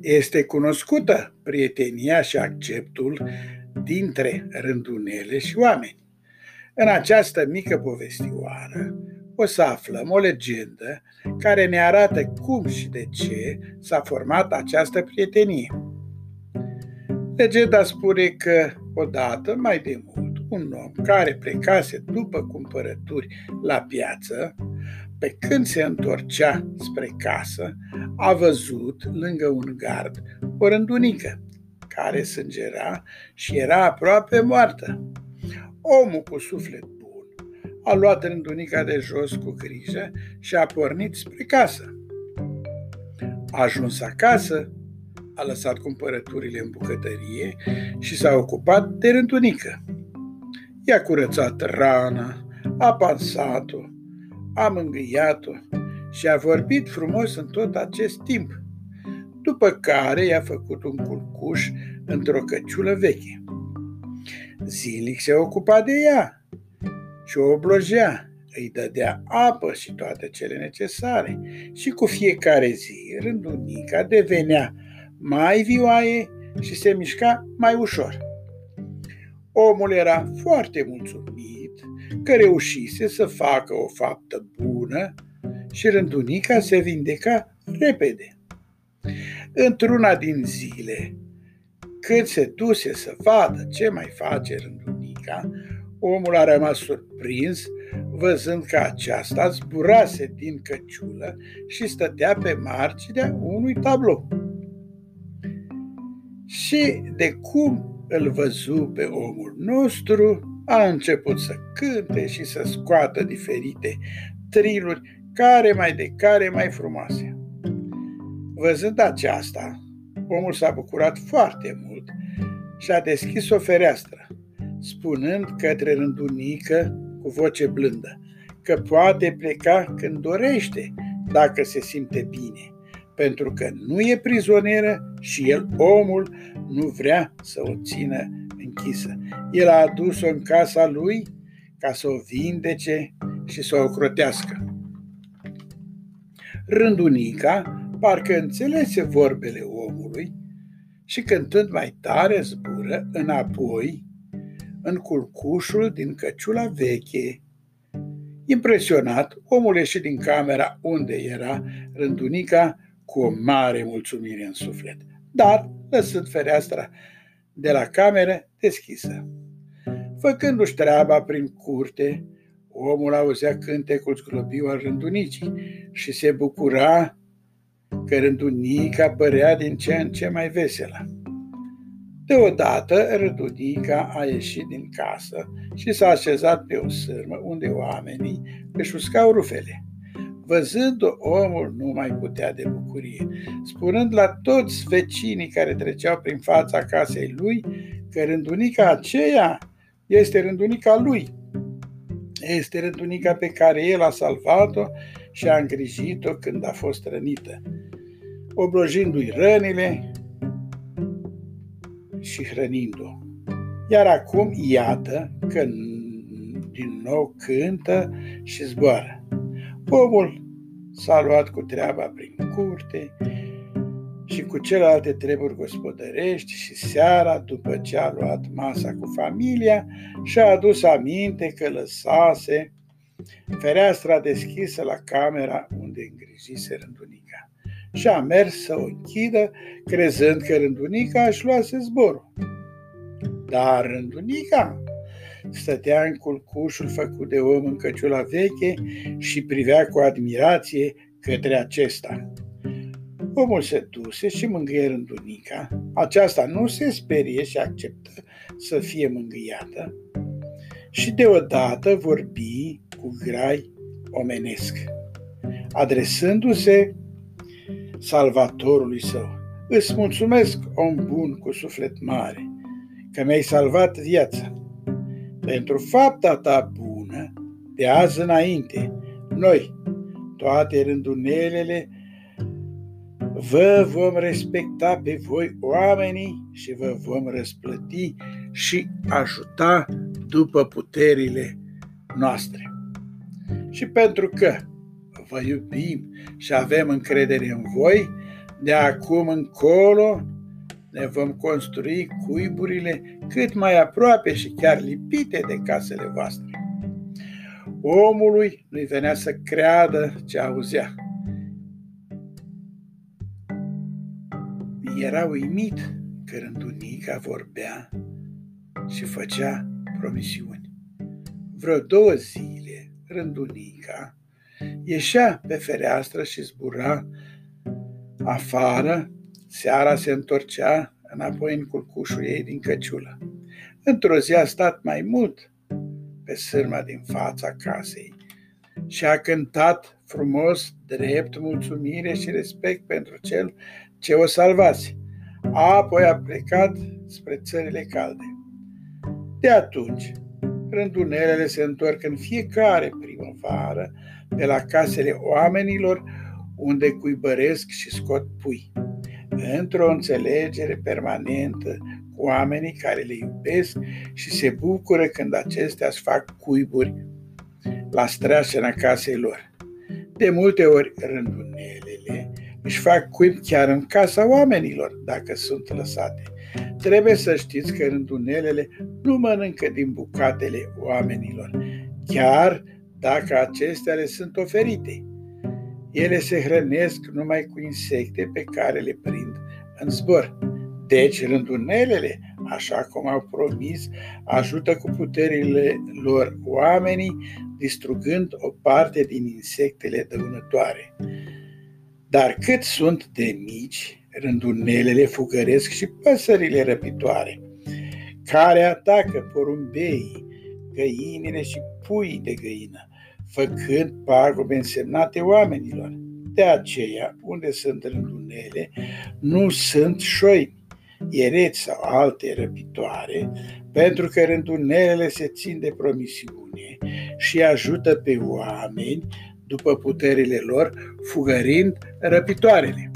Este cunoscută prietenia și acceptul dintre rândunele și oameni. În această mică povestioară o să aflăm o legendă care ne arată cum și de ce s-a format această prietenie. Legenda spune că odată, mai de mult, un om care plecase după cumpărături la piață, pe când se întorcea spre casă, a văzut lângă un gard o rândunică care sângera și era aproape moartă. Omul cu suflet bun a luat rândunica de jos cu grijă și a pornit spre casă. A ajuns acasă, a lăsat cumpărăturile în bucătărie și s-a ocupat de rândunică. I-a curățat rana, a pansat-o, a mângâiat-o și a vorbit frumos în tot acest timp, după care i-a făcut un culcuș într-o căciulă veche. Zilnic se ocupa de ea și o oblojea, îi dădea apă și toate cele necesare și cu fiecare zi rândunica devenea mai vioaie și se mișca mai ușor. Omul era foarte mulțumit că reușise să facă o faptă bună și rândunica se vindeca repede. Într-una din zile, când se duse să vadă ce mai face rândunica, omul a rămas surprins văzând că aceasta zburase din căciulă și stătea pe marginea unui tablou. Și de cum îl văzu pe omul nostru, a început să cânte și să scoată diferite triluri, care mai de care mai frumoase. Văzând aceasta, omul s-a bucurat foarte mult și a deschis o fereastră, spunând către rândunică cu voce blândă că poate pleca când dorește, dacă se simte bine, pentru că nu e prizonieră și el, omul, nu vrea să o țină închisă. El a adus-o în casa lui ca să o vindece și să o crotească. Rândunica parcă înțelese vorbele omului și cântând mai tare zbură înapoi în culcușul din căciula veche. Impresionat, omul ieși din camera unde era rândunica cu o mare mulțumire în suflet, dar lăsând fereastra de la cameră deschisă. Făcându-și treaba prin curte, omul auzea cântecul sclopiu al rândunicii și se bucura că rândunica părea din ce în ce mai veselă. Deodată, rândunica a ieșit din casă și s-a așezat pe o sârmă unde oamenii își uscau rufele. Văzând-o, omul nu mai putea de bucurie, spunând la toți vecinii care treceau prin fața casei lui că rândunica aceea este rândunica lui. Este rândunica pe care el a salvat-o și a îngrijit-o când a fost rănită, oblojindu-i rănile și hrănind-o. Iar acum, iată că din nou cântă și zboară. Omul s-a luat cu treaba prin curte și cu celelalte treburi gospodărești și seara, după ce a luat masa cu familia, și-a adus aminte că lăsase fereastra deschisă la camera unde îngrijise rândunica. Și a mers să o închidă, crezând că rândunica își luase zborul. Dar rândunica stătea în culcușul făcut de om în căciula veche și privea cu admirație către acesta. Omul se duse și mângâie rândunica. Aceasta nu se sperie și acceptă să fie mângâiată și deodată vorbi cu grai omenesc, adresându-se salvatorului său. Îți mulțumesc, om bun cu suflet mare, că mi-ai salvat viața. Pentru fapta ta bună, de azi înainte, noi, toate rândunelele, vă vom respecta pe voi oamenii și vă vom răsplăti și ajuta după puterile noastre. Și pentru că vă iubim și avem încredere în voi, De acum încolo ne vom construi cuiburile cât mai aproape și chiar lipite de casele voastre. Omului nu-i venea să creadă ce auzea. Era uimit că rândunica vorbea și făcea promisiuni. Vreo două zile, rândunica ieșea pe fereastră și zbura afară, seara se întorcea înapoi în culcușul ei din căciulă. Într-o zi a stat mai mult pe sârma din fața casei și a cântat frumos, drept, mulțumire și respect pentru cel ce o salvase. Apoi a plecat spre țările calde. De atunci, rândunelele se întorc în fiecare primăvară pe la casele oamenilor unde cuibăresc și scot pui, într-o înțelegere permanentă cu oamenii care le iubesc și se bucură când acestea își fac cuiburi la streașena casei lor. De multe ori rândunelele își fac cuib chiar în casa oamenilor, dacă sunt lăsate. Trebuie să știți că rândunelele nu mănâncă din bucatele oamenilor, chiar dacă acestea le sunt oferite. Ele se hrănesc numai cu insecte pe care le prind în zbor. Deci, rândunelele, așa cum au promis, ajută cu puterile lor oamenii, distrugând o parte din insectele dăunătoare. Dar cât sunt de mici, rândunelele fugăresc și păsările răpitoare, care atacă porumbeii, găinile și puii de găină, făcând pagube însemnate oamenilor. De aceea, unde sunt rândunele, nu sunt șoini, iereți sau alte răpitoare, pentru că rândunelele se țin de promisiune și ajută pe oameni după puterile lor, fugărind răpitoarele.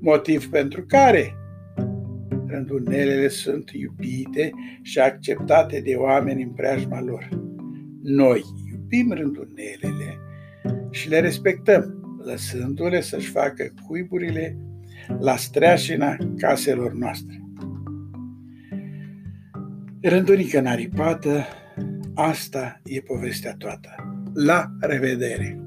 Motiv pentru care rândunelele sunt iubite și acceptate de oameni în preajma lor. Noi iubim rândunelele și le respectăm, lăsându-le să-și facă cuiburile la streașina caselor noastre. Rândunică naripată, asta e povestea toată. La revedere!